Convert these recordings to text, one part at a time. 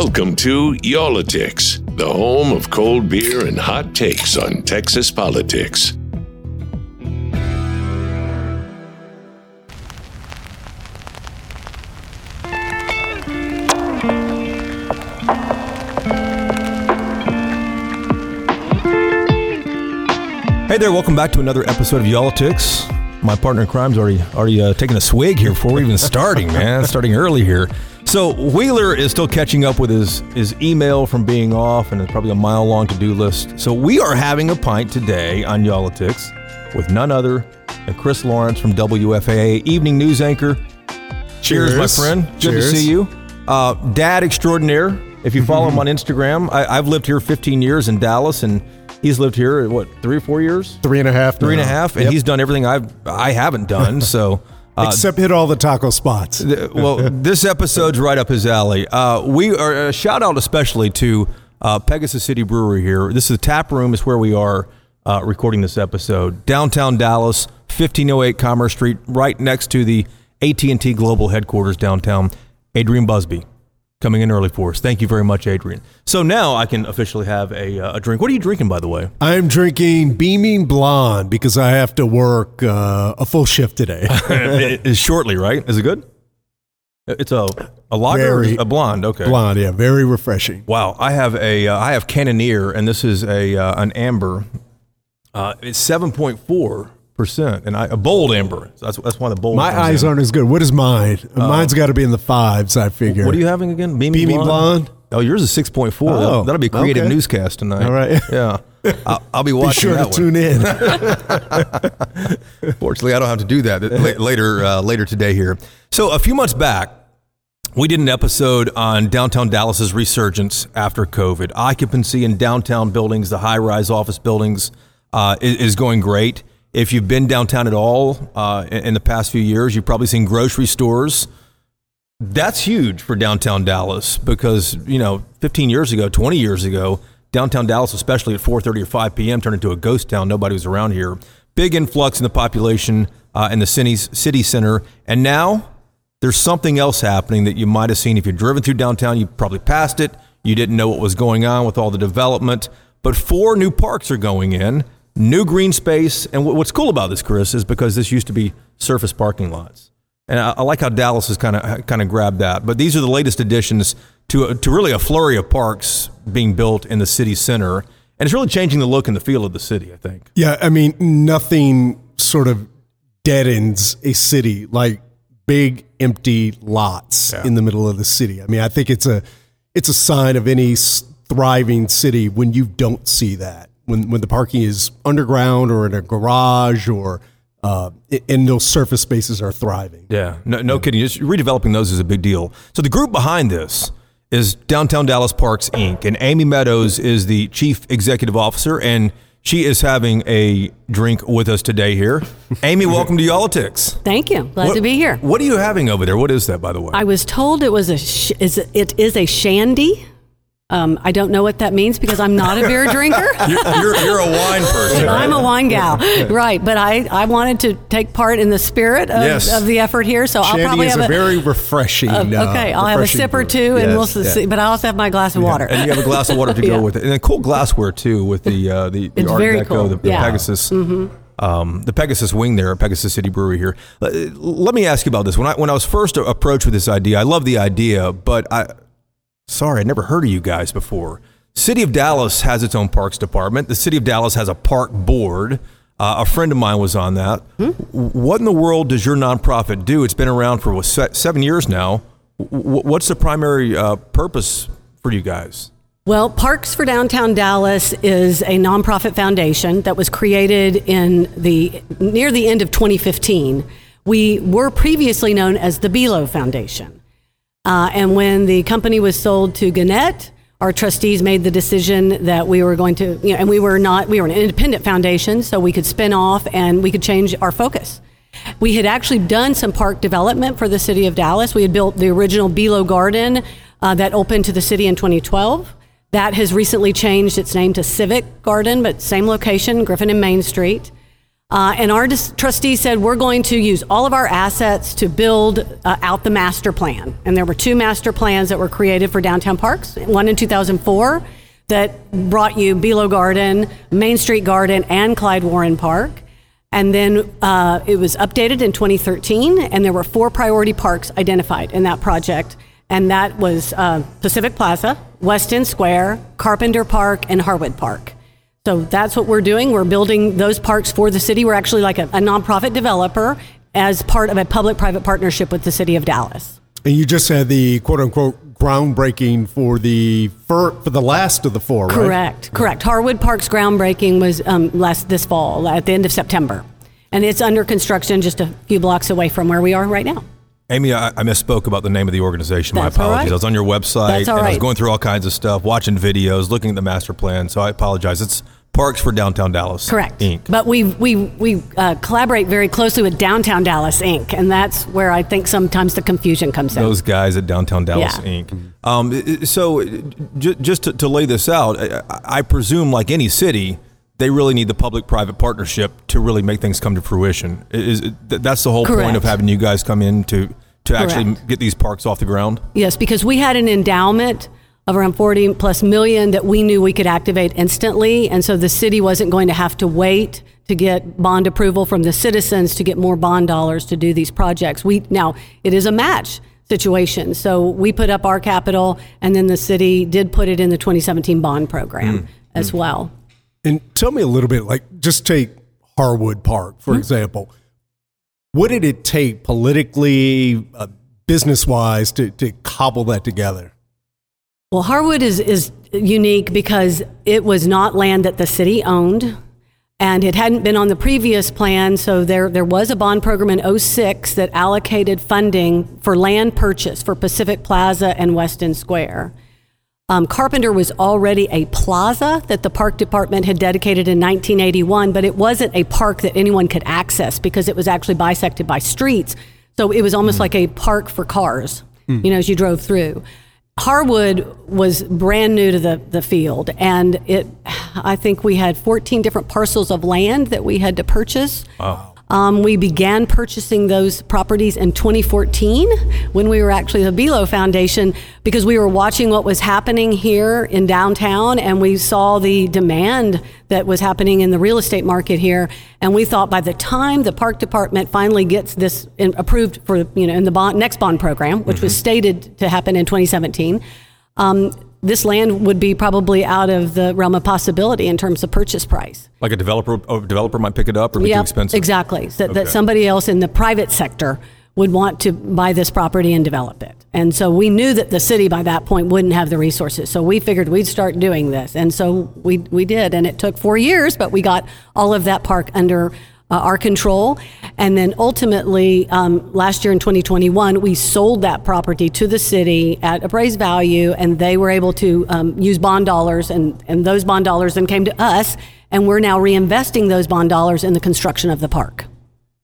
Welcome to Y'all-itics, the home of cold beer and hot takes on Texas politics. Hey there, welcome back to another episode of Y'all-itics. My partner in crime's already already uh, taking a swig here before we're even starting, man. starting early here. So Wheeler is still catching up with his his email from being off, and it's probably a mile long to do list. So we are having a pint today on Y'all-itics with none other than Chris Lawrence from WFAA evening news anchor. Cheers, my Cheers. friend. Good Cheers. to see you, uh, Dad extraordinaire. If you follow him on Instagram, I, I've lived here 15 years in Dallas, and he's lived here what three or four years. Three and a half. three and a half, and Yep. he's done everything I've I haven't done. So, uh, except hit all the taco spots. th- well, this episode's right up his alley. Uh, we are a shout out especially to uh, Pegasus City Brewery here. This is the tap room. Is where we are uh, recording this episode. Downtown Dallas, 1508 Commerce Street, right next to the AT and T Global headquarters downtown. Adrian Busby. Coming in early for us. Thank you very much, Adrian. So now I can officially have a, uh, a drink. What are you drinking, by the way? I'm drinking Beaming Blonde because I have to work uh, a full shift today. it is shortly, right? Is it good? It's a a lager, Very a blonde. Okay. Blonde, yeah, very refreshing. Wow, I have a uh, I have Cannoneer, and this is a uh, an amber. Uh, it's seven point four percent, and I, a bold amber. So that's that's why the bold. My eyes in. aren't as good. What is mine? Mine's got to be in the fives, I figure. What are you having again? Beaming, Beaming blonde? Oh, yours is six point four. Oh, That'll be a creative okay. newscast tonight. All right. Yeah, I'll, I'll be watching. Be sure to one. tune in. Fortunately, I don't have to do that later uh, later today here. So a few months back, we did an episode on downtown Dallas's resurgence after COVID. Occupancy in downtown buildings, the high-rise office buildings, uh, is, is going great. If you've been downtown at all uh, in, the past few years, you've probably seen grocery stores. That's huge for downtown Dallas because you know, 15 years ago, 20 years ago, downtown Dallas, especially at 4:30 or 5 p.m., turned into a ghost town. Nobody was around here. Big influx in the population uh, in the city's city center, and now there's something else happening that you might have seen if you've driven through downtown. You probably passed it. You didn't know what was going on with all the development, but four new parks are going in, new green space, and what's cool about this, Chris, is because this used to be surface parking lots. And I, I like how Dallas has kind of kind of grabbed that. But these are the latest additions to a, to really a flurry of parks being built in the city center, and it's really changing the look and the feel of the city. I think. yeah, I mean, nothing sort of deadens a city like big empty lots in the middle of the city. I mean, I think it's a it's a sign of any thriving city when you don't see that. When when the parking is underground or in a garage or uh, and those surface spaces are thriving. Yeah, no, no kidding. Just redeveloping those is a big deal. So the group behind this is Downtown Dallas Parks Inc. And Amy Meadows is the chief executive officer, and she is having a drink with us today here. Amy, welcome to Y'all-itics. Thank you. Glad to be here. What are you having over there? What is that, by the way? I was told it was a sh- is it is a shandy. Um, I don't know what that means because I'm not a beer drinker. you're, you're, you're a wine person. right? I'm a wine gal, right? But I, I wanted to take part in the spirit of, Yes. of the effort here, so I'll probably is have a very refreshing. uh, uh, okay, I'll have a sip or two, and Yes, we'll yeah. see. But I also have my glass of water. And you have a glass of water to go Yeah. with it, and then cool glassware too, with the uh, the, the Art Deco, cool. the, the Yeah. Mm-hmm. Pegasus, um, the Pegasus wing there, at Pegasus City Brewery here. Let, let me ask you about this. When I when I was first approached with this idea, I love the idea, but I sorry, I'd never heard of you guys before. City of Dallas has its own parks department. The City of Dallas has a park board. Uh, a friend of mine was on that. Hmm? What in the world does your nonprofit do? It's been around for what, seven years now. What's the primary uh, purpose for you guys? Well, Parks for Downtown Dallas is a nonprofit foundation that was created in the near the end of 2015. We were previously known as the Belo Foundation. Uh, and when the company was sold to Gannett, our trustees made the decision that we were going to, you know, and we were not, we were an independent foundation, so we could spin off and we could change our focus. We had actually done some park development for the city of Dallas. We had built the original Belo Garden uh, that opened to the city in 2012. That has recently changed its name to Civic Garden, but same location, Griffin and Main Street. Uh, and our dis- trustee said we're going to use all of our assets to build uh, out the master plan. And there were two master plans that were created for downtown parks. One in 2004 that brought you Belo Garden, Main Street Garden, and Clyde Warren Park. And then uh, it was updated in 2013, and there were four priority parks identified in that project. And that was uh, Pacific Plaza, West End Square, Carpenter Park, and Harwood Park. So that's what we're doing. We're building those parks for the city. We're actually like a, a nonprofit developer as part of a public private partnership with the city of Dallas. And you just had the quote unquote groundbreaking for the for, for the last of the four, right? Correct, correct. Harwood Park's groundbreaking was um, last this fall at the end of September, and it's under construction just a few blocks away from where we are right now. Amy, I, I misspoke about the name of the organization. That's My apologies. right. I was on your website and I was going through all kinds of stuff, watching videos, looking at the master plan. So I apologize. It's Parks for Downtown Dallas. Correct. Inc. But we we we uh, collaborate very closely with Downtown Dallas Inc., and that's where I think sometimes the confusion comes in. Those guys at Downtown Dallas Yeah. Inc. Um, so, j- just to, to lay this out, I, I presume, like any city, they really need the public-private partnership to really make things come to fruition. Is th- that's the whole point of having you guys come in to to actually Correct. get these parks off the ground? Yes, because we had an endowment of around 40 plus million that we knew we could activate instantly. And so the city wasn't going to have to wait to get bond approval from the citizens to get more bond dollars to do these projects. We now it is a match situation. So we put up our capital and then the city did put it in the 2017 bond program mm. as mm. well. And tell me a little bit, like just take Harwood Park, for example. What did it take politically, uh, business wise, to, to cobble that together? Well, Harwood is, is unique because it was not land that the city owned and it hadn't been on the previous plan. So there, there was a bond program in 06 that allocated funding for land purchase for Pacific Plaza and West End Square. Um, Carpenter was already a plaza that the park department had dedicated in 1981, but it wasn't a park that anyone could access because it was actually bisected by streets. So it was almost like a park for cars, you know, as you drove through. Harwood was brand new to the, the field, and it, I think we had 14 different parcels of land that we had to purchase. Um, we began purchasing those properties in 2014 when we were actually the Belo Foundation because we were watching what was happening here in downtown and we saw the demand that was happening in the real estate market here. And we thought by the time the park department finally gets this in, approved for, you know, in the bond, next bond program, which was stated to happen in 2017, um, this land would be probably out of the realm of possibility in terms of purchase price. Like a developer, a developer might pick it up or be too expensive. Exactly. So Okay. that somebody else in the private sector would want to buy this property and develop it. And so we knew that the city by that point wouldn't have the resources. So we figured we'd start doing this. And so we, we did. And it took four years, but we got all of that park under uh, our control. And then ultimately, um, last year in 2021, we sold that property to the city at appraised value, and they were able to um, use bond dollars, and, and those bond dollars then came to us, and we're now reinvesting those bond dollars in the construction of the park.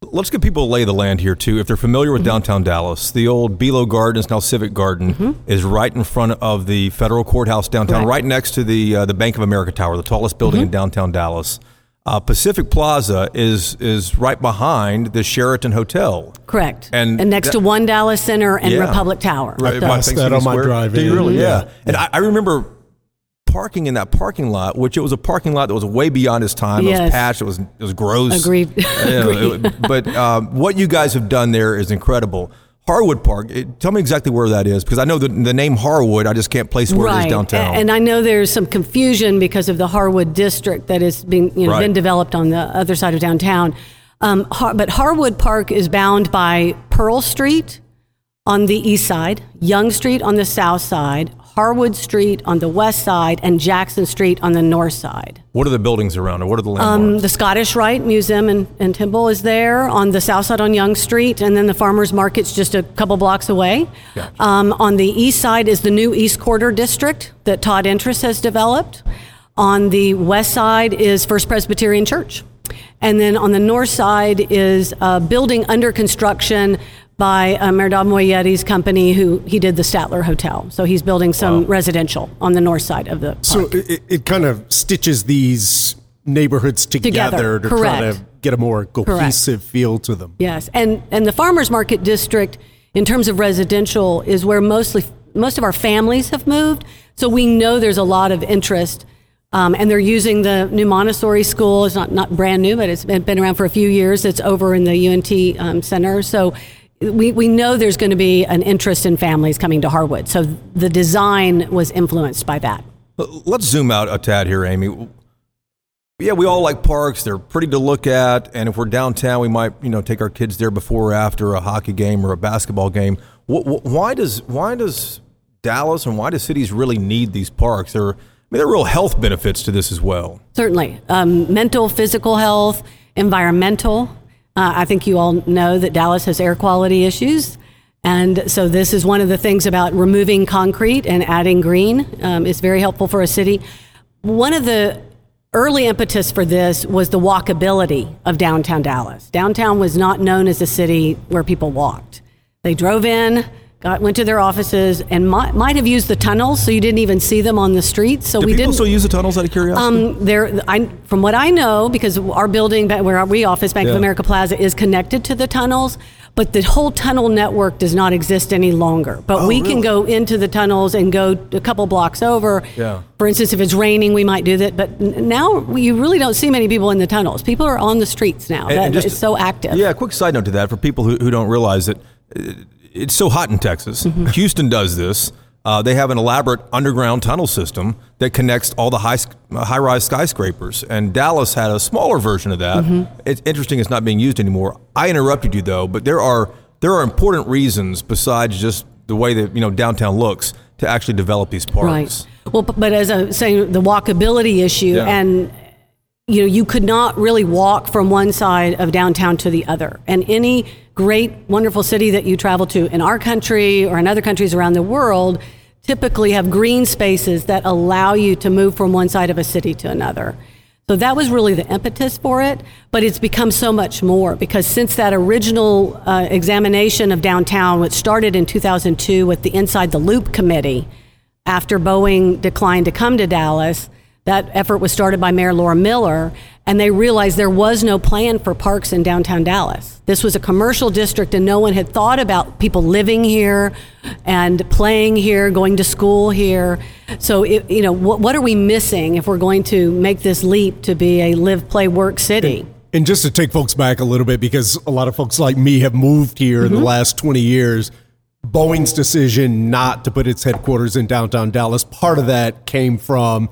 Let's get people to lay the land here too. If they're familiar Mm-hmm. with downtown Dallas, the old Belo Garden is now Civic Garden is right in front of the federal courthouse downtown, Correct. right next to the uh, the Bank of America Tower, the tallest building Mm-hmm. in downtown Dallas. Uh, Pacific Plaza is is right behind the Sheraton Hotel. Correct. And And, next that- to One Dallas Center and Yeah. Republic Tower. Right, Up by there. Past that Thanksgiving on my Square. drive Do you really? Yeah. Yeah. And I, I remember parking in that parking lot, which it was a parking lot that was way beyond its time. It was Yes. patched. It was it was gross. Agreed. Yeah, it- but um, what you guys have done there is incredible. Harwood Park. it- tell me exactly where that is because I know the, the name Harwood. I just can't place where it right. is downtown. And I know there's some confusion because of the Harwood district that is being you know Right. been developed on the other side of downtown. Um, Har- but Harwood Park is bound by Pearl Street on the east side, Young Street on the south side, Harwood Street on the west side, and Jackson Street on the north side. what are the buildings around it? What are the Um, landmarks? the Scottish Rite Museum in Timble is there on the south side on Young Street, and then the Farmers Market's just a couple blocks away. Um, on the east side is the new East Quarter District that Todd Interest has developed. On the west side is First Presbyterian Church. And then on the north side is a building under construction by uh, Mehrdad Moayedi's company, who he did the Statler Hotel. So he's building some residential on the north side of the park. So it, it kind of stitches these neighborhoods together, Together, to try to get a more cohesive feel to them. Yes, and and the farmers market district, in terms of residential, is where mostly most of our families have moved. So we know there's a lot of interest, um, and they're using the new Montessori school. It's not not brand new, but it's been, been around for a few years. It's over in the UNT um, center. So. We, we know there's going to be an interest in families coming to Harwood. So the design was influenced by that. Let's zoom out a tad here, Amy. Yeah, we all like parks. They're pretty to look at, and if we're downtown, we might you know take our kids there before or after a hockey game or a basketball game. Wh- wh- Why does why does Dallas and why do cities really need these parks? There, I mean, there are real health benefits to this as well. Certainly. Um, mental, physical health, environmental. Uh, I think you all know that Dallas has air quality issues. And so, this is one of the things about removing concrete and adding green. Um, is very helpful for a city. One of the early impetus for this was the walkability of downtown Dallas. Downtown was not known as a city where people walked. They drove in, got, went to their offices, and might, might have used the tunnels, so you didn't even see them on the streets. So Do we people didn't. still use the tunnels out of curiosity? Um, there, I, from what I know, because our building where we office, Bank of America Plaza, is connected to the tunnels, but the whole tunnel network does not exist any longer. But Oh, we really? can go into the tunnels and go a couple blocks over. Yeah. For instance, if it's raining, we might do that. But now you really don't see many people in the tunnels. People are on the streets now. And- That- and just- it's so active. Yeah, quick side note to that for people who, who don't realize that uh, it's so hot in Texas. Mm-hmm. Houston does this. Uh, they have an elaborate underground tunnel system that connects all the high high rise skyscrapers. And Dallas had a smaller version of that. Mm-hmm. It's interesting; it's not being used anymore. I interrupted you though, but there are there are important reasons besides just the way that you know downtown looks to actually develop these parks. Right. Well, but as I was saying, the walkability issue, Yeah. and you know, you could not really walk from one side of downtown to the other. And any great, wonderful city that you travel to in our country or in other countries around the world typically have green spaces that allow you to move from one side of a city to another. So that was really the impetus for it, but it's become so much more because since that original uh, examination of downtown, which started in 2002 with the Inside the Loop Committee, after Boeing declined to come to Dallas, that effort was started by Mayor Laura Miller, and they realized there was no plan for parks in downtown Dallas. This was a commercial district, and no one had thought about people living here and playing here, going to school here. So, it, you know, what, what are we missing if we're going to make this leap to be a live, play, work city? And just to take folks back a little bit, because a lot of folks like me have moved here in the mm-hmm. last 20 years, Boeing's decision not to put its headquarters in downtown Dallas, part of that came from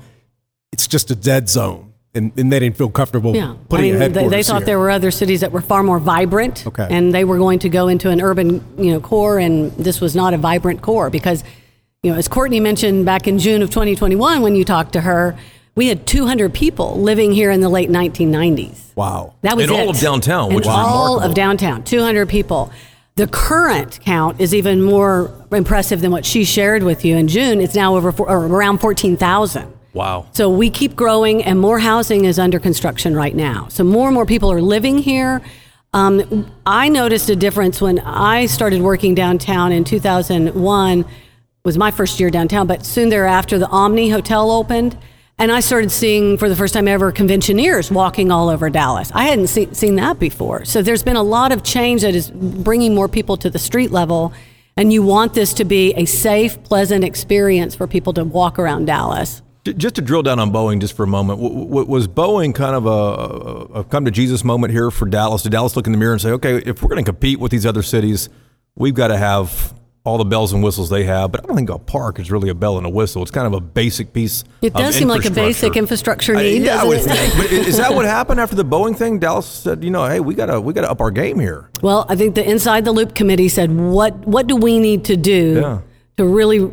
it's just a dead zone. And, and they didn't feel comfortable Yeah, I putting mean, a they, headquarters they thought here. there were other cities that were far more vibrant, Okay. and they were going to go into an urban, you know, core, and this was not a vibrant core because, you know, as Courtney mentioned back in June of 2021 when you talked to her, we had 200 people living here in the late 1990s. Wow. That was In all of downtown, In which is all of downtown, 200 people. The current count is even more impressive than what she shared with you in June. It's now over four, or around 14,000. Wow. So we keep growing, and more housing is under construction right now. So more and more people are living here. Um, I noticed a difference when I started working downtown in 2001. Was my first year downtown, but soon thereafter, the Omni Hotel opened, and I started seeing for the first time ever conventioneers walking all over Dallas. I hadn't see, seen that before. So there's been a lot of change that is bringing more people to the street level. And you want this to be a safe, pleasant experience for people to walk around Dallas. Just to drill down on Boeing just for a moment, w- w- was Boeing kind of a, a, come to Jesus moment here for Dallas? Did Dallas look in the mirror and say, okay, if we're going to compete with these other cities, we've got to have all the bells and whistles they have? But I don't think a park is really a bell and a whistle. It's kind of a basic piece. It does seem like a basic infrastructure I- need, yeah, I would think. But is that what happened after the Boeing thing? Dallas said, you know, hey, we gotta we gotta up our game here. Well, I think the Inside the Loop committee said, what what do we need to do Yeah. to really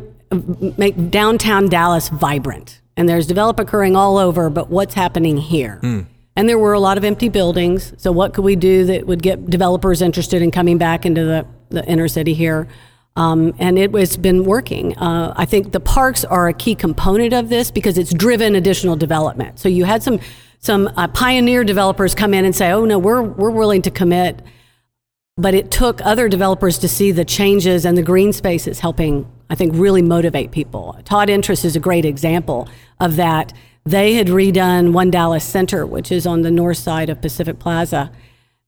make downtown Dallas vibrant? And there's development occurring all over, but what's happening here? Hmm. And there were a lot of empty buildings. So what could we do that would get developers interested in coming back into the, the inner city here? Um, and it has been working. Uh, I think the parks are a key component of this because it's driven additional development. So you had some some uh, pioneer developers come in and say, "Oh no, we're we're willing to commit," but it took other developers to see the changes and the green spaces helping. I think really motivate people. Todd Interest is a great example of that. they had redone One Dallas Center, which is on the north side of Pacific Plaza.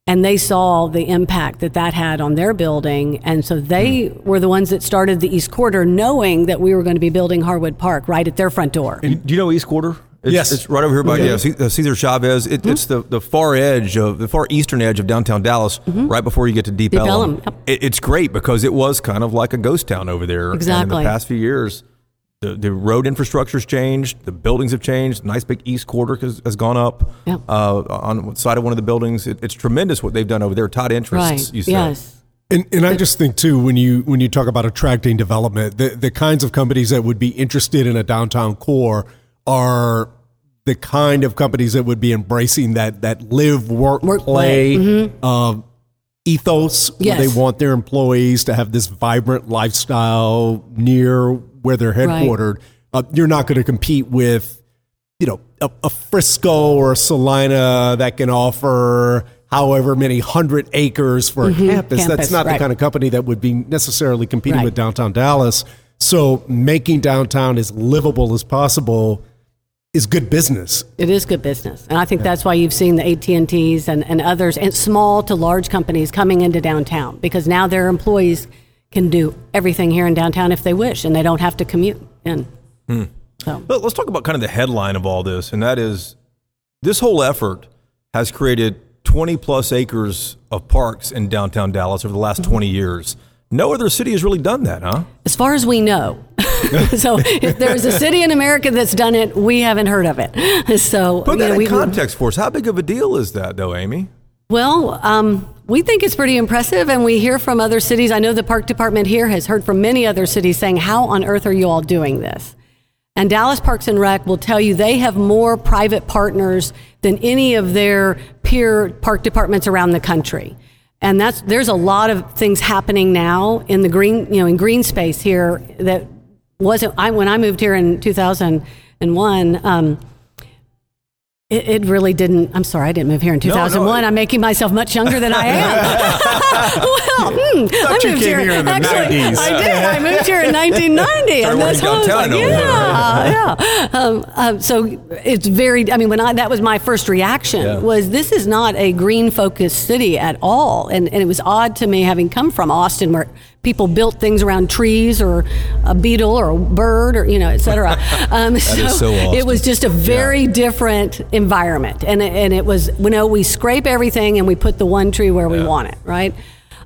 And they saw the impact that that had on their building. And so they hmm. were the ones that started the East Quarter, knowing that we were going to be building Harwood Park right at their front door. Do you know East Quarter? It's, Yes. it's right over here by yeah, C- uh, Cesar Chavez. It, It's the, the far edge of the far eastern edge of downtown Dallas, right before you get to Deep, Deep Ellum. Ellum, yep. It, it's great because it was kind of like a ghost town over there. And in Exactly. the past few years, the, the road infrastructure's changed, the buildings have changed. Nice big East Quarter has, has gone up. Yep. Uh, on the side of one of the buildings, it, it's tremendous what they've done over there. Todd Interests, right. you said. Yes. And, and I just think too when you when you talk about attracting development, the the kinds of companies that would be interested in a downtown core are the kind of companies that would be embracing that that live work, Work, play play. um, ethos. Yes. They want their employees to have this vibrant lifestyle near where they're Right. headquartered. Uh, you're not going to compete with you know, a, a Frisco or a Celina that can offer however many hundred acres for a campus. Campus, That's not right. the kind of company that would be necessarily competing Right. with downtown Dallas. So making downtown as livable as possible is good business. It is good business, and I think that's why you've seen the AT and T's and and others, and small to large companies coming into downtown because now their employees can do everything here in downtown if they wish, and they don't have to commute in. Hmm. So But let's talk about kind of the headline of all this, and that is this whole effort has created 20 plus acres of parks in downtown Dallas over the last mm-hmm. 20 years. No other city has really done that, huh? as far as we know, so if there's a city in America that's done it, we haven't heard of it. So Put you that know, in we- context for us. How big of a deal is that, though, Amy? Well, um, we think it's pretty impressive, and we hear from other cities. I know the park department here has heard from many other cities saying, How on earth are you all doing this? And Dallas Parks and Rec will tell you they have more private partners than any of their peer park departments around the country. And that's there's a lot of things happening now in the green, you know, in green space here that wasn't. I when I moved here in 2001. Um, it, it really didn't. I'm sorry, I didn't move here in 2001. I'm making myself much younger than I am. well, hmm, I you moved here in the actually, 90s. I did. I moved here in 1990, and that's why I was yeah, yeah. Um, um, so it's very. I mean, when I that was my first reaction Yeah. was this is not a green focused city at all, and and it was odd to me having come from Austin where people built things around trees or a beetle or a bird or you know, et cetera. Um, is so it was just a very different environment, and it- and it was you know we scrape everything and we put the one tree where we want it, right?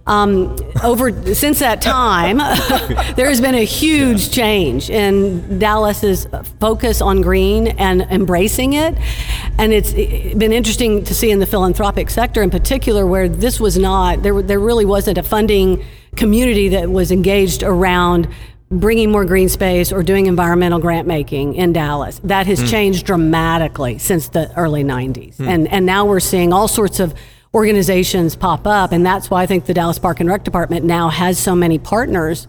Um, over since that time, there has been a huge change in Dallas's focus on green and embracing it, and it's been interesting to see in the philanthropic sector in particular where this was not there. There really wasn't a funding community that was engaged around bringing more green space or doing environmental grant making in Dallas. That has changed dramatically since the early 90s. And and now we're seeing all sorts of organizations pop up and that's why I think the Dallas Park and Rec Department now has so many partners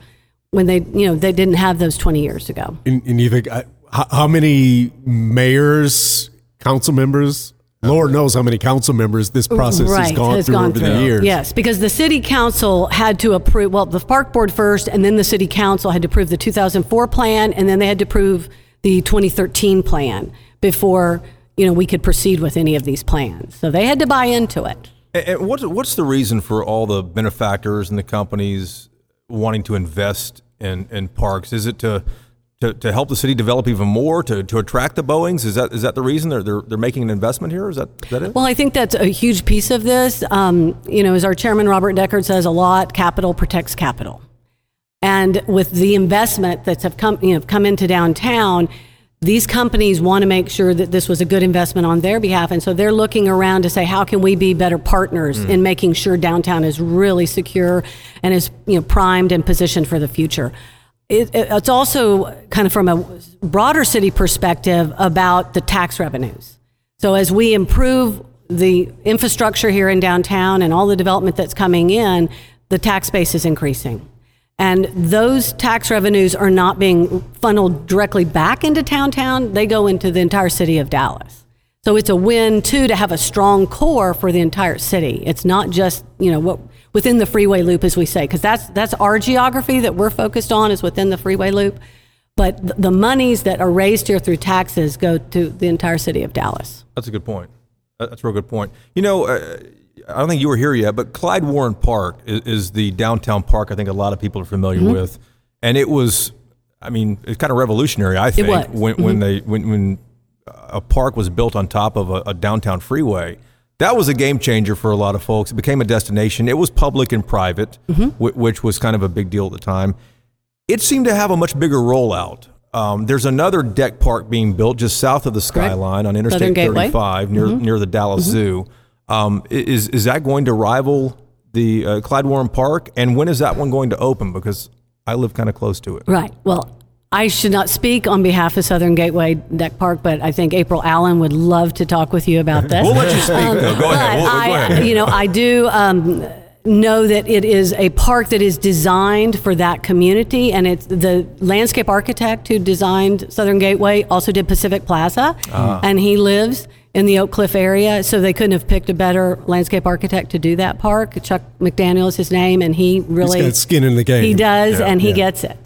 when they you know they didn't have those 20 years ago. And, and you think, uh, how, how many mayors, council members, Lord knows how many council members this process has gone through over the years. Yes, because the city council had to approve, well, the park board first, and then the city council had to approve the 2004 plan, and then they had to approve the 2013 plan before, you know, we could proceed with any of these plans. So they had to buy into it. And and what's, what's the reason for all the benefactors and the companies wanting to invest in, in parks? Is it to, to, to help the city develop even more, to, to attract the Boeings? Is that, is that the reason they're, they're, they're making an investment here? Is that, is that it? Well, I think that's a huge piece of this. Um, you know, as our chairman Robert Decherd says a lot, capital protects capital. And with the investment that's have come, you know, come into downtown, these companies want to make sure that this was a good investment on their behalf, and so they're looking around to say, how can we be better partners in making sure downtown is really secure and is you know primed and positioned for the future. It, it- it's also kind of from a broader city perspective about the tax revenues. So as we improve the infrastructure here in downtown and all the development that's coming in, the tax base is increasing. And those tax revenues are not being funneled directly back into downtown, they go into the entire city of Dallas. So it's a win too to have a strong core for the entire city. It's not just, you know, what within the freeway loop as we say, because that's that's our geography that we're focused on is within the freeway loop. but th- the monies that are raised here through taxes go to the entire city of Dallas. That's a good point. That's a real good point. You know, uh, I don't think you were here yet, but Clyde Warren Park is, is the downtown park I think a lot of people are familiar Mm-hmm. with. And it was, I mean, it's kind of revolutionary, I think, was. Mm-hmm. when, when they when, when a park was built on top of a, a downtown freeway. That was a game changer for a lot of folks. It became a destination. It was public and private, Mm-hmm. whi- which was kind of a big deal at the time. It seemed to have a much bigger rollout. Um, there's another deck park being built just south of the skyline on Interstate Southern Gateway. 35 near near the Dallas Zoo. Um, is is that going to rival the uh, Clyde Warren Park? And when is that one going to open? Because I live kind of close to it. Right. Well, I should not speak on behalf of Southern Gateway Deck Park, but I think April Allen would love to talk with you about this. We'll let you speak. though. Go ahead. We'll- I, go ahead. you know, I do um, know that it is a park that is designed for that community, and it's the landscape architect who designed Southern Gateway also did Pacific Plaza, Ah. and he lives in the Oak Cliff area, so they couldn't have picked a better landscape architect to do that park. Chuck McDaniel is his name, and he really got skin in the game. He does, Yeah. and he Yeah. gets it.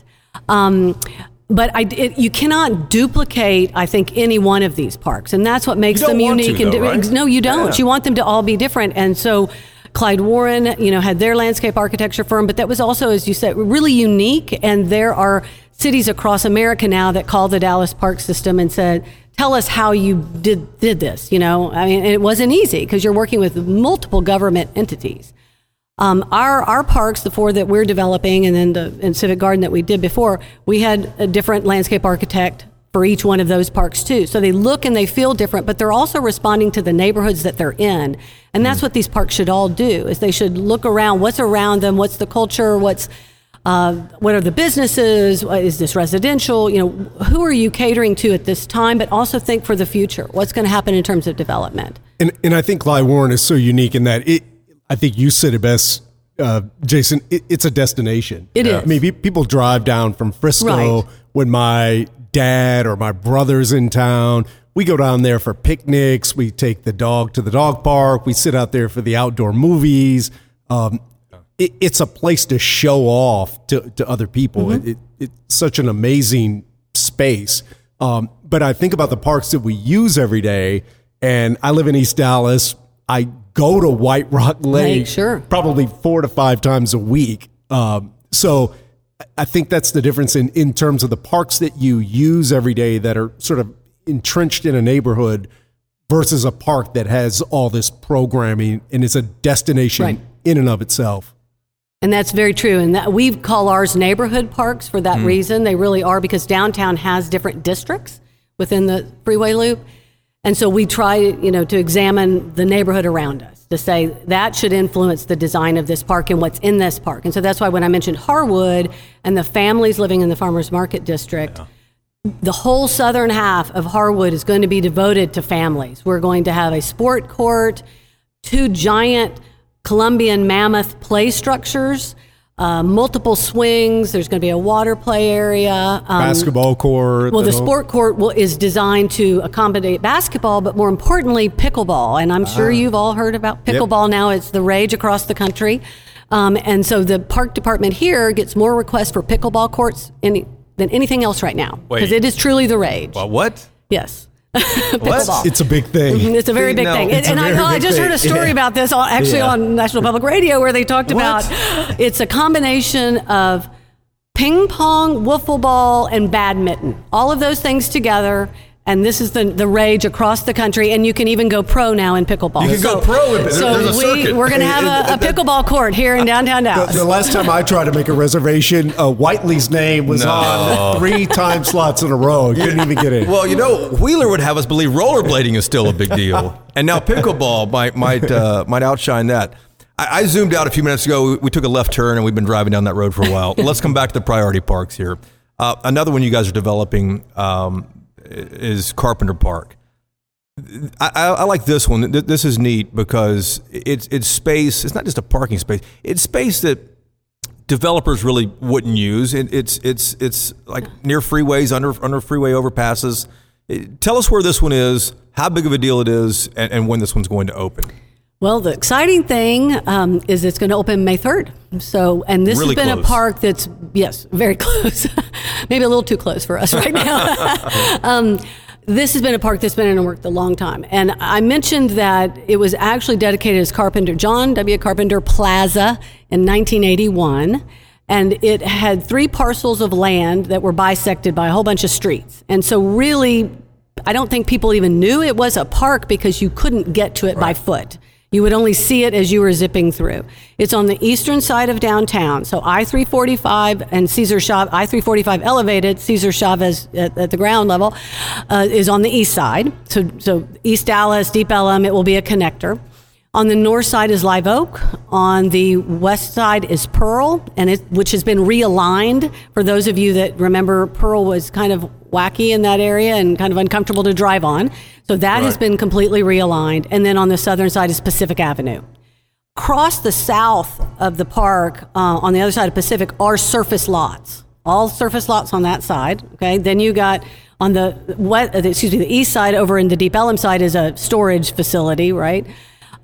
Um, but I, it, you cannot duplicate, I think, any one of these parks, and that's what makes them want to, unique. and though, di- right? no, you don't. Yeah. You want them to all be different, and so. Clyde Warren, you know, had their landscape architecture firm, but that was also, as you said, really unique. And there are cities across America now that call the Dallas Park System and said, "Tell us how you did did this." You know, I mean, it wasn't easy because you're working with multiple government entities. Um, our our parks, the four that we're developing, and then the and Civic Garden that we did before, we had a different landscape architect for each one of those parks too. So they look and they feel different, but they're also responding to the neighborhoods that they're in, and that's what these parks should all do. Is they should look around, what's around them, what's the culture, what's uh, what are the businesses? Is this residential? You know, who are you catering to at this time? But also think for the future. What's going to happen in terms of development? And and I think Clyde Warren is so unique in that it. I think you said it best, uh, Jason. It, it's a destination. It It is. is. I mean, people drive down from Frisco Right. when my dad or my brother's in town. We go down there for picnics. We take the dog to the dog park. We sit out there for the outdoor movies. Um, it, it's a place to show off to, to other people. It, it, it's such an amazing space. Um, but I think about the parks that we use every day, and I live in East Dallas. I go to White Rock Lake, Lake, sure. probably four to five times a week. Um, so I- think that's the difference in, in terms of the parks that you use every day that are sort of entrenched in a neighborhood versus a park that has all this programming and is a destination Right. in and of itself. And that's very true. And that we call ours neighborhood parks for that reason. They really are because downtown has different districts within the freeway loop. And so we try, you know, to examine the neighborhood around us to say that should influence the design of this park and what's in this park. And so that's why when I mentioned Harwood and the families living in the farmers market district, the whole southern half of Harwood is going to be devoted to families. We're going to have a sport court, two giant Columbian mammoth play structures, uh, multiple swings. There's going to be a water play area. Um, Basketball court. well, the sport court will, is designed to accommodate basketball, but more importantly, pickleball. And I'm sure you've all heard about pickleball now. It's the rage across the country. Um, and so the park department here gets more requests for pickleball courts any, than anything else right now because it is truly the rage. Well, what? Yes. Pickleball. It's a big thing. Mhm, It's a very big no, thing. it's And, a and I, very I big just heard a story Yeah. about this actually Yeah. on National Public Radio where they talked about it's a combination of ping pong, wiffle ball, and badminton. All of those things together. And this is the, the rage across the country. And you can even go pro now in pickleball. You can go pro in- So a we, we're going to have a, a pickleball court here in downtown Dallas. the last time I tried to make a reservation, uh, Whitely's name was No. on three time slots in a row. I couldn't even get in. Well, you know, Wheeler would have us believe rollerblading is still a big deal, and now pickleball might might uh, might outshine that. I, I zoomed out a few minutes ago. We, we took a left turn, and we've been driving down that road for a while. Let's come back to the priority parks here. Uh, another one you guys are developing um, is Carpenter Park. I, I, I like this one. This is neat because it's it's space. It's not just a parking space. It's space that developers really wouldn't use. It, it's it's it's like near freeways, under under freeway overpasses. It- tell us where this one is, how big of a deal it is, and, and when this one's going to open. Well, the exciting thing um, is it's going to open May 3rd. So, and this Really has been close. a park that's, yes, very close. Maybe a little too close for us right now. um, this has been a park that's been in work a long time. And I mentioned that it was actually dedicated as Carpenter, John W. Carpenter Plaza in 1981. And it had three parcels of land that were bisected by a whole bunch of streets. And so, really, I don't think people even knew it was a park because you couldn't get to it by foot. You would only see it as you were zipping through. It's on the eastern side of downtown. So I 345 and Cesar Chavez, I 345 elevated, Cesar Chavez at, at the ground level uh, is on the east side. So, so East Dallas, Deep Ellum, it will be a connector. On the north side is Live Oak. On the west side is Pearl, and it, which has been realigned. For those of you that remember, Pearl was kind of wacky in that area and kind of uncomfortable to drive on. So that has been completely realigned. And then on the southern side is Pacific Avenue. Across the south of the park, uh, on the other side of Pacific, are surface lots. All surface lots on that side. Okay. Then you got on the what? excuse me, the east side over in the Deep Ellum side is a storage facility, right?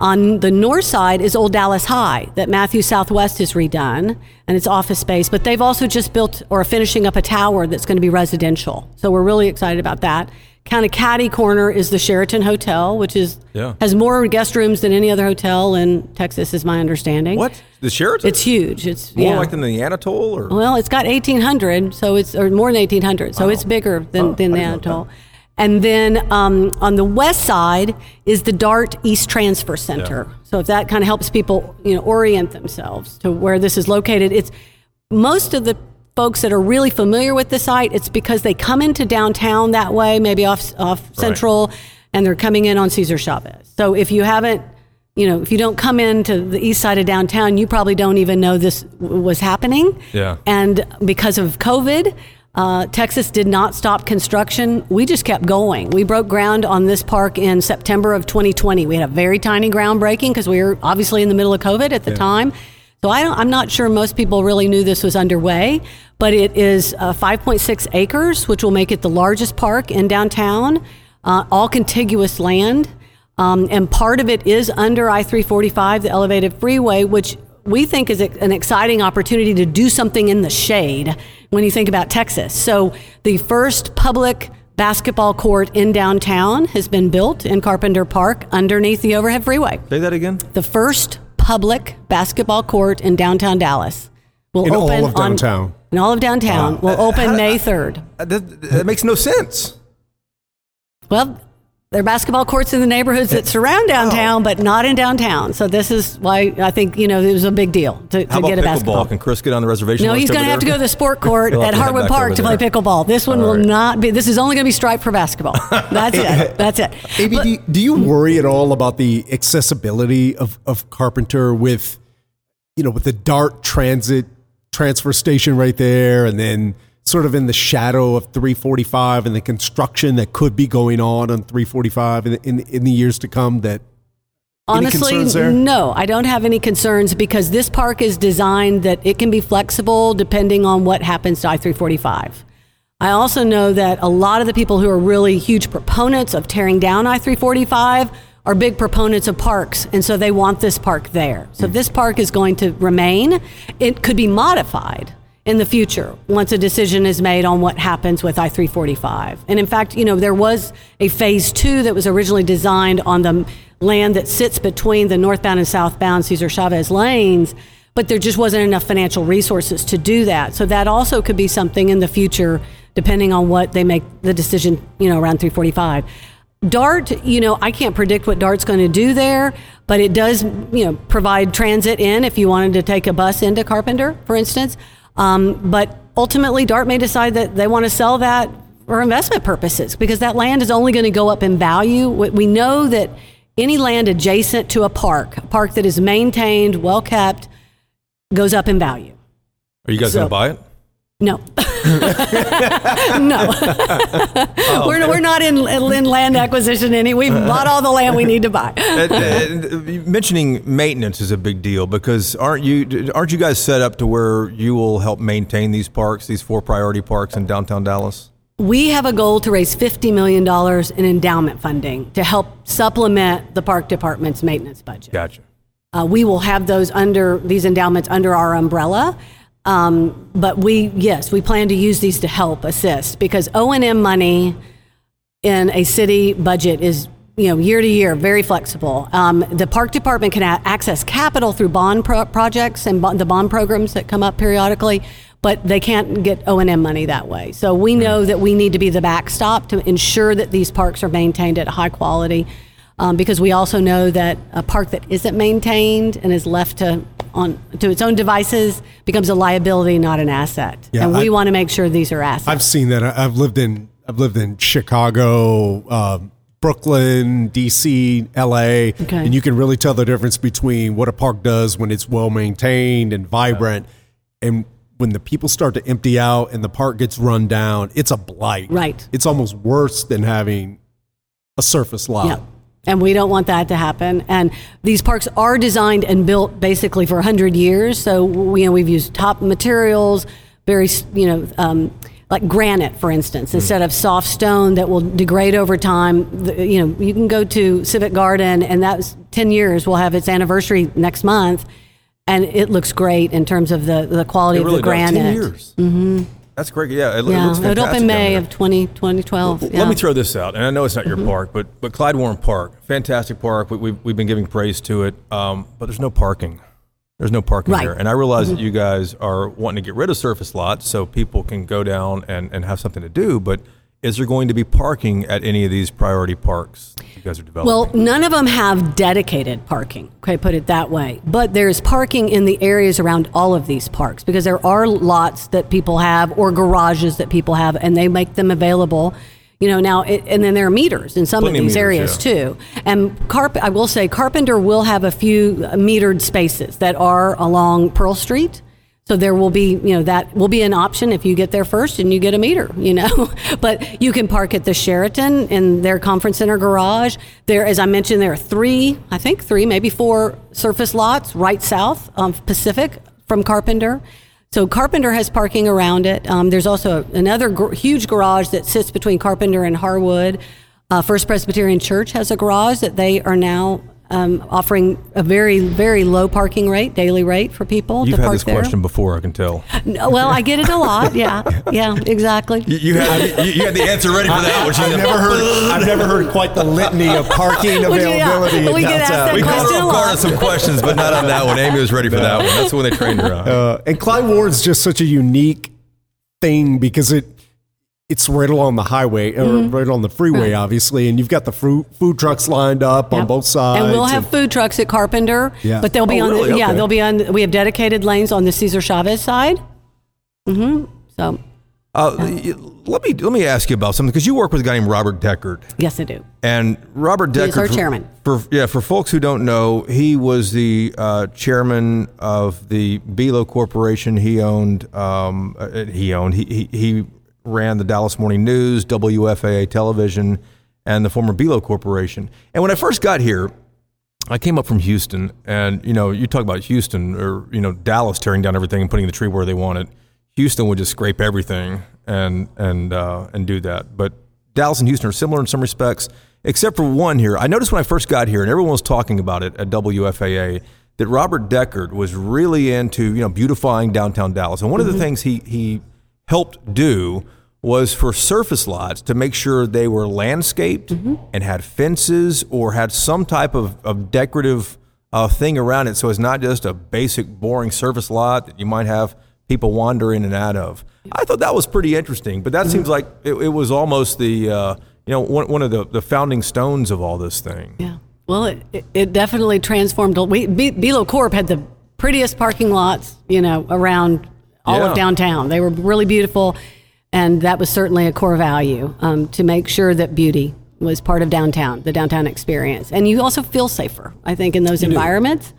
On the north side is Old Dallas High that Matthews Southwest has redone, and it's office space. But they've also just built or are finishing up a tower that's going to be residential. So we're really excited about that. Kind of catty corner is the Sheraton Hotel, which is Yeah. has more guest rooms than any other hotel in Texas, is my understanding. What? The Sheraton? It's huge. It's more yeah. like than the Anatole, or Well, it's got 1,800, so it's or more than 1,800, so it's bigger than, Oh, than the Anatole. And then um, on the west side is the Dart East Transfer Center. So if that kind of helps people, you know, orient themselves to where this is located, it's most of the folks that are really familiar with the site. It's because they come into downtown that way, maybe off off Central, and they're coming in on Cesar Chavez. So if you haven't you know, if you don't come into the east side of downtown, you probably don't even know this w- was happening. Yeah. And because of COVID, uh, Texas did not stop construction. We just kept going. We broke ground on this park in September of 2020. We had a very tiny groundbreaking because we were obviously in the middle of COVID at the time. So I don't, I'm not sure most people really knew this was underway, but it is uh, 5.6 acres, which will make it the largest park in downtown, uh, all contiguous land. Um, and part of it is under I 345, the elevated freeway, which we think is an exciting opportunity to do something in the shade when you think about Texas. So, the first public basketball court in downtown has been built in Carpenter Park underneath the overhead freeway. say that again. The first public basketball court in downtown Dallas will In all open of on- downtown. in all of downtown will open May 3rd. Uh, That, that makes no sense. Well, there are basketball courts in the neighborhoods that surround downtown, but not in downtown. So this is why I think you know it was a big deal to, to How about get a pickleball? basketball. Can Chris get on the reservation? No, list he's going over to have to there? go to the sport court He'll have at to head Harwood back Park to play there. pickleball. This one All will right. not be. This is only going to be striped for basketball. That's it. That's it. AB, But- do, you, do you worry at all about the accessibility of, of Carpenter with, you know, with the Dart Transit transfer station right there, and then sort of in the shadow of 345 and the construction that could be going on on 345 in, in, in the years to come? That Honestly, no, I don't have any concerns because this park is designed that it can be flexible depending on what happens to I 345. I also know that a lot of the people who are really huge proponents of tearing down I 345 are big proponents of parks, and so they want this park there. So if this park is going to remain, it could be modified in the future once a decision is made on what happens with I 345. And in fact, you know, there was a phase two that was originally designed on the land that sits between the northbound and southbound Cesar Chavez lanes, but there just wasn't enough financial resources to do that. So that also could be something in the future, depending on what they make the decision, you know, around 345. Dart, you know, I can't predict what Dart's going to do there, but it does, you know, provide transit in if you wanted to take a bus into Carpenter, for instance. Um, but ultimately, Dart may decide that they want to sell that for investment purposes because that land is only going to go up in value. We we know that any land adjacent to a park, a park that is maintained, well kept, goes up in value. Are you guys So- going to buy it? No. no. we're, we're not in, in land acquisition any. We've bought all the land we need to buy. Uh, mentioning maintenance is a big deal because aren't you aren't you guys set up to where you will help maintain these parks, these four priority parks in downtown Dallas? We have a goal to raise $50 million in endowment funding to help supplement the park department's maintenance budget. Gotcha. Uh, we will have those under these endowments under our umbrella. Um, but we, yes, we plan to use these to help assist because O and M money in a city budget is, you know, year to year very flexible. Um, the park department can a- access capital through bond pro- projects and bo- the bond programs that come up periodically, but they can't get O and M money that way. So we know that we need to be the backstop to ensure that these parks are maintained at high quality um, because we also know that a park that isn't maintained and is left to on to its own devices becomes a liability, not an asset. Yeah, and we I- want to make sure these are assets. I've seen that. I've lived in I've lived in Chicago, um, Brooklyn, DC, LA, Okay. and you can really tell the difference between what a park does when it's well maintained and vibrant, and when the people start to empty out and the park gets run down. It's a blight. Right. It's almost worse than having a surface lot. Yeah. And we don't want that to happen. And these parks are designed and built basically for 100 years. So, we, you know, we've used top materials, very, you know, um, like granite, for instance, instead of soft stone that will degrade over time. The, you know, you can go to Civic Garden, and that's 10 years. We'll have its anniversary next month. And it looks great in terms of the, the quality It of the granite. 10 years. Mm-hmm. That's great. Yeah, it, it Yeah, it would fantastic open down May of 20, 2012. Well, yeah. Let me throw this out, and I know it's not your park, but but Klyde Warren Park, fantastic park. We, we've we've been giving praise to it, um, but there's no parking. There's no parking Right. here, and I realize that you guys are wanting to get rid of surface lots so people can go down and, and have something to do. But is there going to be parking at any of these priority parks that you guys are developing? Well, none of them have dedicated parking. Okay, put it that way. But there's parking in the areas around all of these parks because there are lots that people have or garages that people have, and they make them available. You know, now, it, and then there are meters in some Plenty of these meters, areas yeah. too. And Carp, I will say, Carpenter will have a few metered spaces that are along Pearl Street. So there will be, you know, that will be an option if you get there first and you get a meter, you know. but you can park at the Sheraton in their conference center garage. There, as I mentioned, there are three, I think three, maybe four surface lots right south of Pacific from Carpenter. So Carpenter has parking around it. Um, there's also another gr- huge garage that sits between Carpenter and Harwood. Uh, First Presbyterian Church has a garage that they are now um, offering a very, very low parking rate, daily rate for people You've to had park this there. question before, I can tell. No, Well, I get it a lot. Yeah, yeah, exactly. You, you had you, you had the answer ready for that. which you I've never heard. I've never heard quite the litany of parking Well, yeah, availability but we in get asked that We caught question a lot. some questions, but not on that one. Amy was ready for that one. That's the one they trained her on. Uh, and Klyde Warren's just such a unique thing because it it's right along the highway or Mm-hmm. right on the freeway, obviously, and you've got the fruit, food trucks lined up on both sides. And we'll have food trucks at Carpenter. Yeah. But they'll be Oh, on. really? The, yeah, Okay. they'll be on. We have dedicated lanes on the Cesar Chavez side. Mm-hmm. So Uh, y- let me let me ask you about something because you work with a guy named Robert Decherd, yes, I do. and Robert Decherd, is our for- chairman. For, yeah, for folks who don't know, he was the uh, chairman of the Belo Corporation. He owned um, uh, he owned he, he he ran the Dallas Morning News, WFAA Television, and the former Belo Corporation. And when I first got here, I came up from Houston, and you know, you talk about Houston or you know Dallas tearing down everything and putting the tree where they want it. Houston would just scrape everything and and uh, and do that. But Dallas and Houston are similar in some respects, except for one here. I noticed when I first got here, and everyone was talking about it at WFAA, that Robert Decherd was really into you know beautifying downtown Dallas, and one of the things he he helped do was for surface lots to make sure they were landscaped and had fences or had some type of, of decorative uh, thing around it. So it's not just a basic, boring surface lot that you might have people wander in and out of. I thought that was pretty interesting, but that seems like it, it was almost the, uh, you know, one, one of the, the founding stones of all this thing. Yeah. Well, it, it- it definitely transformed. We B- Belo Corp had the prettiest parking lots, you know, around all Yeah. of downtown. They were really beautiful, and that was certainly a core value um, to make sure that beauty was part of downtown, the downtown experience, and you also feel safer. I think in those environments.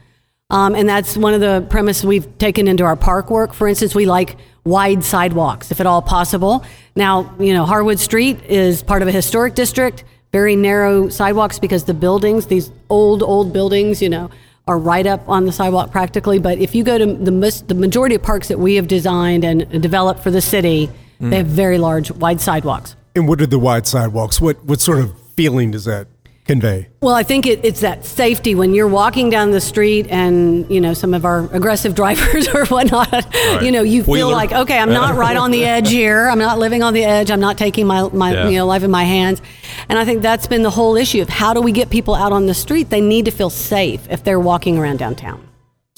Um, and that's one of the premises we've taken into our park work. For instance, we like wide sidewalks, if at all possible. Now, you know, Harwood Street is part of a historic district, very narrow sidewalks because the buildings, these old, old buildings, you know, are right up on the sidewalk practically. But if you go to the, most, the majority of parks that we have designed and developed for the city, they have very large, wide sidewalks. And what are the wide sidewalks? What what sort of feeling does that convey? Well, I think it, it's that safety when you're walking down the street and, you know, some of our aggressive drivers or whatnot, you know, you feel like, okay, I'm not right on the edge here. I'm not living on the edge. I'm not taking my, my Yeah. you know, life in my hands. And I think that's been the whole issue of how do we get people out on the street? They need to feel safe if they're walking around downtown.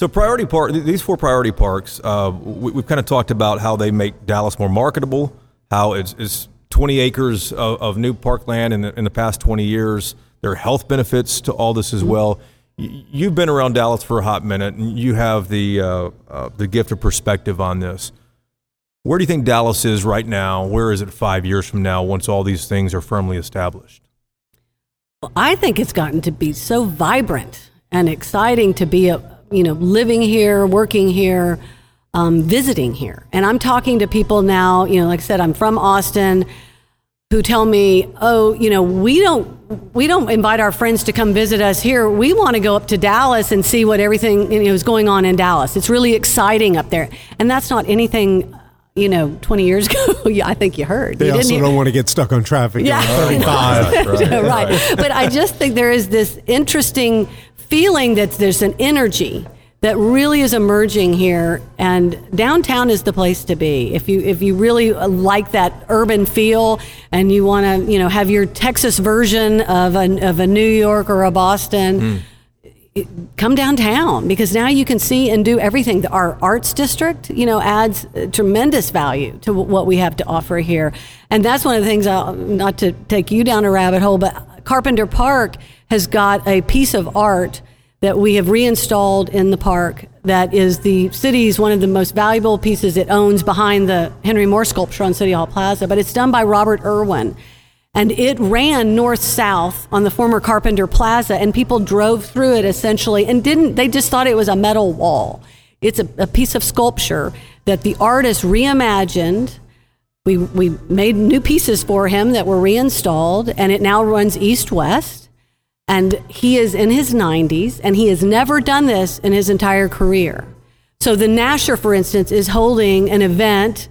So priority park, these four priority parks, uh, we, we've kind of talked about how they make Dallas more marketable, how it's, it's 20 acres of, of new parkland in the, in the past 20 years. There are health benefits to all this as well. You've been around Dallas for a hot minute, and you have the uh, uh, the gift of perspective on this. Where do you think Dallas is right now? Where is it five years from now once all these things are firmly established? Well, I think it's gotten to be so vibrant and exciting to be a you know living here, working here, um, visiting here. And I'm talking to people now. You know, like I said, I'm from Austin, who tell me, "Oh, you know, we don't we don't invite our friends to come visit us here. We want to go up to Dallas and see what everything you know is going on in Dallas. It's really exciting up there." And that's not anything. You know, 20 years ago, yeah, I think you heard. They you also hear- don't want to get stuck on traffic. yeah. on 35. right. But I just think there is this interesting feeling that there's an energy that really is emerging here and downtown is the place to be if you if you really like that urban feel and you want to you know have your Texas version of a, of a New York or a Boston come downtown because now you can see and do everything. Our arts district, you know, adds uh, tremendous value to what we have to offer here, and that's one of the things. I'll, not to take you down a rabbit hole, but Carpenter Park has got a piece of art that we have reinstalled in the park. That is the city's one of the most valuable pieces it owns behind the Henry Moore sculpture on City Hall Plaza, but it's done by Robert Irwin. And it ran north south on the former Carpenter Plaza, and people drove through it essentially and didn't, they just thought it was a metal wall. It's a, a piece of sculpture that the artist reimagined. We, we made new pieces for him that were reinstalled, and it now runs east west. And he is in his 90s, and he has never done this in his entire career. So the Nasher, for instance, is holding an event,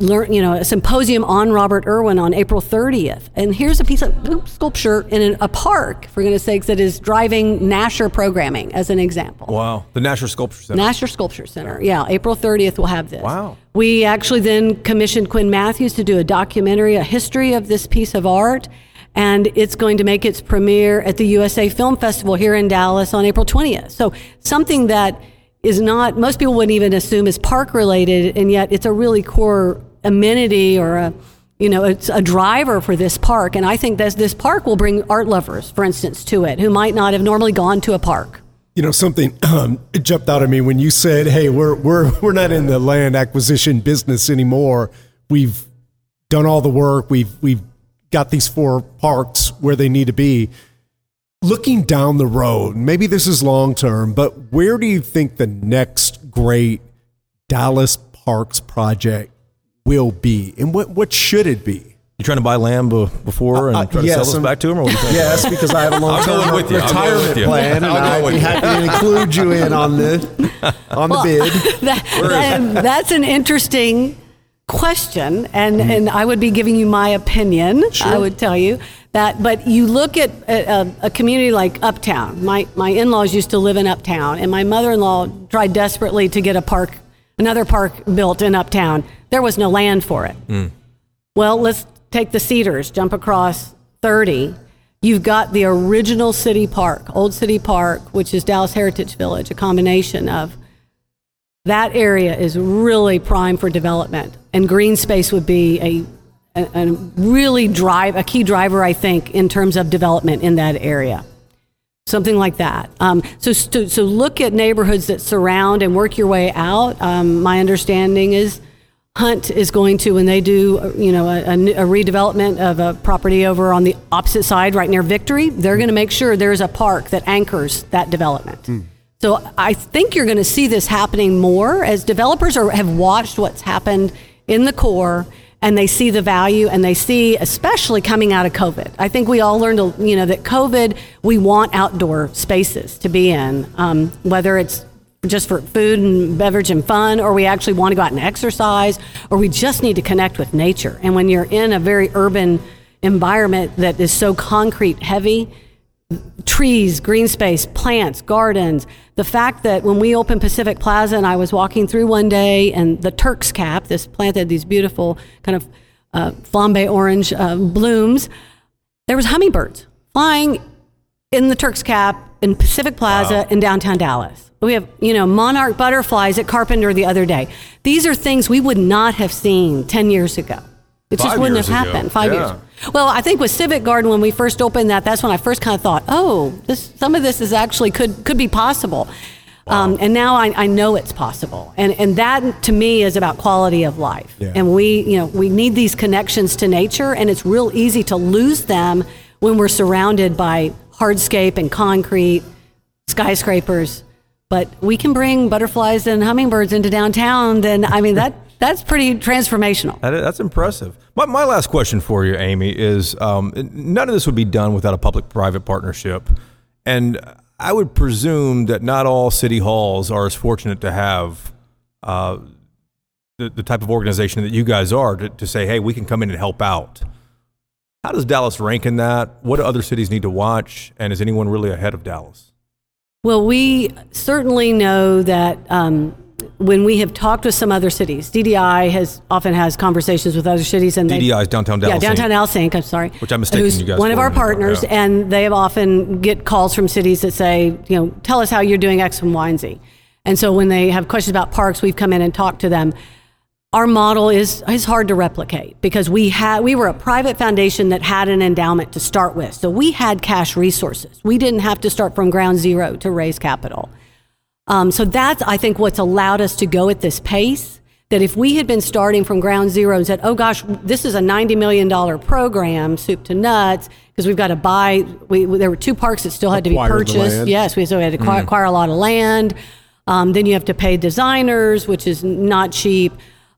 learn, you know, a symposium on Robert Irwin on April 30th. And here's a piece of sculpture in a park, for goodness sakes, that is driving Nasher programming as an example. Wow, the National Sculpture Center. Nasher Sculpture Center. Yeah, April 30th we'll have this. Wow. We actually then commissioned Quinn Matthews to do a documentary, a history of this piece of art. And it's going to make its premiere at the USA Film Festival here in Dallas on April 20th. So something that is not, most people wouldn't even assume is park related, and yet it's a really core amenity or a, you know, it's a driver for this park. And I think that this park will bring art lovers, for instance, to it who might not have normally gone to a park. You know, something um, jumped out at me when you said, "Hey, we're we're we're not in the land acquisition business anymore. We've done all the work. We've we've got these four parks where they need to be." Looking down the road, maybe this is long term, but where do you think the next great Dallas Parks project will be, and what what should it be? You trying to buy land before and Uh, try to yes, sell this I'm- back to him, or what do you think? Yes, because I have a long I'll go term with you. I'll go retirement plan, and I'll I'd be you. happy to include you in on the on the bid. that, that- that's an interesting question, and, Mm-hmm. and I would be giving you my opinion. I would tell you that, but you look at a, a, a community like Uptown. My my in laws used to live in Uptown, and my mother in law tried desperately to get a park, another park built in Uptown. There was no land for it. Mm. Well, let's take the Cedars, jump across 30. You've got the original city park, Old City Park, which is Dallas Heritage Village, a combination of that area is really prime for development, and green space would be a, a, really drive a key driver, I think, in terms of development in that area. Something like that. Um, so, so, so look at neighborhoods that surround and work your way out. Um, my understanding is Hunt is going to, when they do, you know, a, a redevelopment of a property over on the opposite side, right near Victory, they're going to make sure there's a park that anchors that development. So I think you're going to see this happening more as developers are, have watched what's happened in the core and they see the value and they see, especially coming out of COVID. I think we all learned, you know, that COVID, we want outdoor spaces to be in, um, whether it's just for food and beverage and fun, or we actually want to go out and exercise, or we just need to connect with nature. And when you're in a very urban environment that is so concrete heavy, trees, green space, plants, gardens. The fact that when we opened Pacific Plaza and I was walking through one day and the Turk's cap, this plant had these beautiful kind of uh, flambe orange uh, blooms, there was hummingbirds flying in the Turk's cap in Pacific Plaza in downtown Dallas. We have, you know, monarch butterflies at Carpenter the other day. These are things we would not have seen 10 years ago. It just wouldn't have ago. happened five Yeah. years. Well, I think with Civic Garden when we first opened that, that's when I first kind of thought, oh, this some of this is actually could could be possible. Um, and now I, I know it's possible, and and that to me is about quality of life. Yeah. And we you know we need these connections to nature, and it's real easy to lose them when we're surrounded by hardscape and concrete, skyscrapers. But we can bring butterflies and hummingbirds into downtown. Then I mean that that's pretty transformational. That, that's impressive. My, my last question for you, Amy, is um, none of this would be done without a public private partnership. And I would presume that not all city halls are as fortunate to have uh, the, the type of organization that you guys are to, to say, hey, we can come in and help out. How does Dallas rank in that? What do other cities need to watch? And is anyone really ahead of Dallas? Well, we certainly know that um, when we have talked with some other cities, DDI has often has conversations with other cities, and they- DDI is Downtown Dallas. yeah, downtown. Dallas I'm sorry, Which I'm mistaken who's you guys one of for our the- partners, yeah. and they often get calls from cities that say, you know, tell us how you're doing X and Y and Z. And so when they have questions about parks, we've come in and talked to them. Our model is is hard to replicate because we had we were a private foundation that had an endowment to start with. So we had cash resources. We didn't have to start from ground zero to raise capital. Um, so that's, I think, what's allowed us to go at this pace. That if we had been starting from ground zero and said, oh gosh, this is a $90 million program, soup to nuts, because we've got to buy, we, there were two parks that still had to be purchased. Yes, we, so we had to acquire, acquire a lot of land. Um, then you have to pay designers, which is not cheap.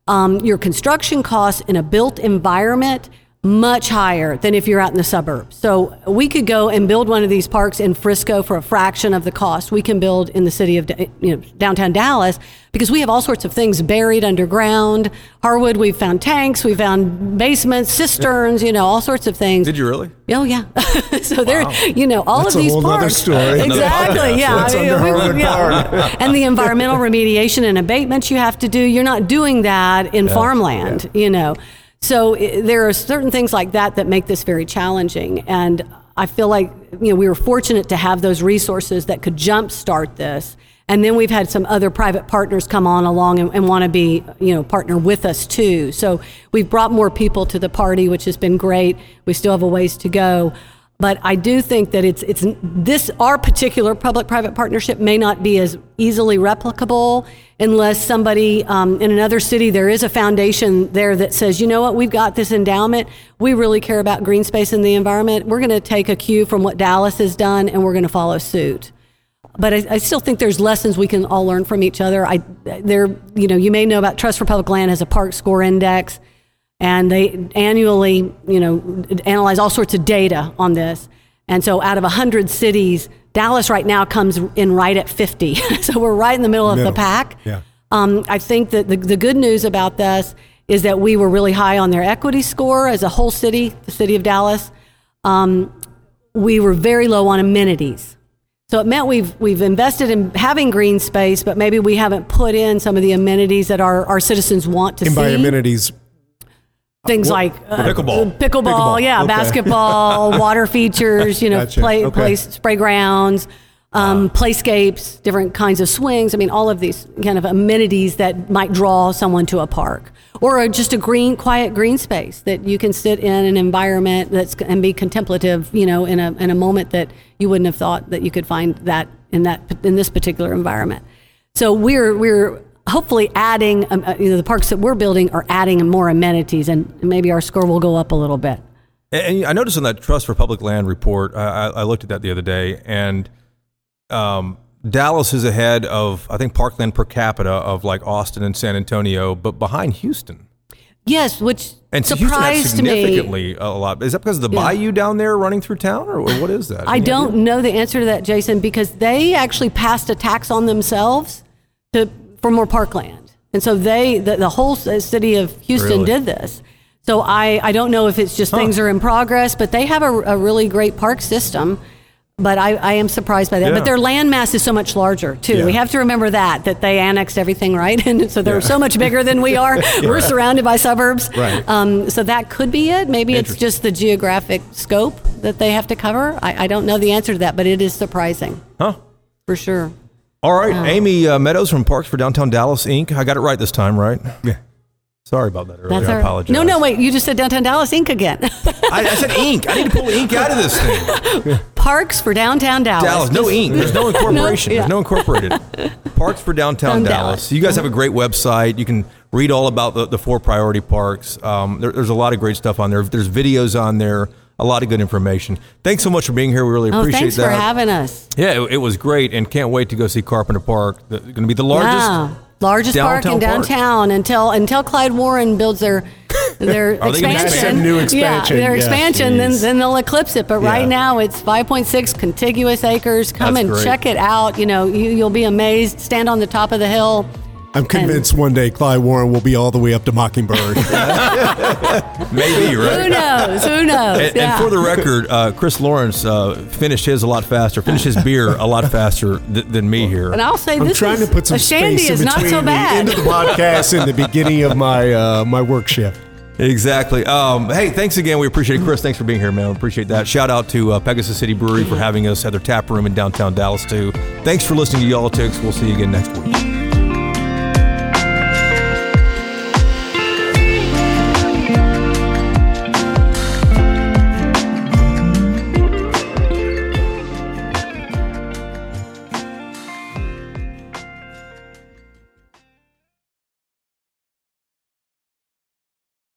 Um, your construction costs in a built environment much higher than if you're out in the suburbs. So we could go and build one of these parks in Frisco for a fraction of the cost we can build in the city of you know, downtown Dallas because we have all sorts of things buried underground. Harwood, we've found tanks, we found basements, cisterns, you know, all sorts of things. Did you really? Oh yeah. so there, you know, all That's of a these whole nother parks. story. Exactly. Yeah. What's I under we- Harwood yeah. and the environmental remediation and abatements you have to do. You're not doing that in farmland. You know. So i there are certain things like that that make this very challenging, and I feel like you know we were fortunate to have those resources that could jumpstart this. And then we've had some other private partners come on along and, and want to be, you know, partner with us too. So we've brought more people to the party, which has been great. We still have a ways to go. But I do think that it's it's this our particular public-private partnership may not be as easily replicable unless somebody um, in another city there is a foundation there that says, you know what, we've got this endowment. We really care about green space and the environment. We're going to take a cue from what Dallas has done, and we're going to follow suit but I, I still think there's lessons we can all learn from each other. I there you know you may know about Trust for Public Land has a park score index, and they annually you know analyze all sorts of data on this. And so out of 100 cities, Dallas right now comes in right at 50. so we're right in the middle of Middle. the pack. Yeah. Um, I think that the, the good news about this is that we were really high on their equity score as a whole city, the city of Dallas. Um, we were very low on amenities. So it meant we've we've invested in having green space, but maybe we haven't put in some of the amenities that our, our citizens want to And see. by amenities, Things like uh, Pickleball. pickleball, Pickleball, yeah, okay. basketball, water features, you know, Gotcha, play, okay. play spray grounds, um, playscapes, different kinds of swings. I mean, all of these kind of amenities that might draw someone to a park, or a, just a green, quiet green space that you can sit in an environment that's and be contemplative. You know, in a in a moment that you wouldn't have thought that you could find that in that in this particular environment. So we're we're hopefully adding um, uh, you know the parks that we're building are adding more amenities and maybe our score will go up a little bit. And I noticed in that Trust for Public Land report, I, I looked at that the other day, and um, Dallas is ahead of, I think, parkland per capita of like Austin and San Antonio, but behind Houston. Yes, which And so Houston surprised me. significantly a lot. Is that because of the Yeah. bayou down there running through town, or what is that? I Any don't idea? know the answer to that, Jason, because they actually passed a tax on themselves to for more parkland. And so they, the, the whole city of Houston Really? did this. So I, I don't know if it's just things are in progress, but they have a, a really great park system. But I, I am surprised by that. Yeah. But their land mass is so much larger too. We have to remember that that they annexed everything, right? And so they're so much bigger than we are. We're surrounded by suburbs. Right. Um, so that could be it. Maybe it's just the geographic scope that they have to cover. I, I don't know the answer to that, but it is surprising Huh? for sure. All right, Amy uh, Meadows from Parks for Downtown Dallas Inc. I got it right this time, right? Yeah. Sorry about that earlier. That's I apologize. No, no, wait. You just said downtown Dallas Inc. again. I, I said ink. I need to pull the ink out of this thing. Parks for downtown Dallas. Dallas, no Just- ink. There's no incorporation. yeah. There's no incorporated. Parks for Downtown Dallas. Dallas. You guys have a great website. You can read all about the, the four priority parks. Um, there, there's a lot of great stuff on there. There's videos on there. A lot of good information. Thanks so much for being here. We really Oh, appreciate thanks that. Thanks for having us. Yeah, it, it was great, and can't wait to go see Carpenter Park. Going to be the largest. Yeah. Largest park in downtown park. until until Klyde Warren builds their their Are they gonna expansion. New expansion, Yeah, their yeah. expansion. Then then they'll eclipse it. But right now it's 5.6 contiguous acres. Come That's and great. check it out. You know, you, you'll be amazed. Stand on the top of the hill. I'm convinced one day Klyde Warren will be all the way up to Mockingbird. Maybe, right? Who knows? Who knows? And, yeah. and for the record, uh, Chris Lawrence uh, finished his a lot faster, finished his beer a lot faster th- than me here. and I'll say I'm this trying is, to put some a shandy space in is not between so the bad. end of the podcast and the beginning of my uh, my work shift. Exactly. Um, hey, thanks again. We appreciate it. Chris, thanks for being here, man. We appreciate that. Shout out to uh, Pegasus City Brewery for having us at their tap room in downtown Dallas, too. Thanks for listening to Y'all-itics. We'll see you again next week.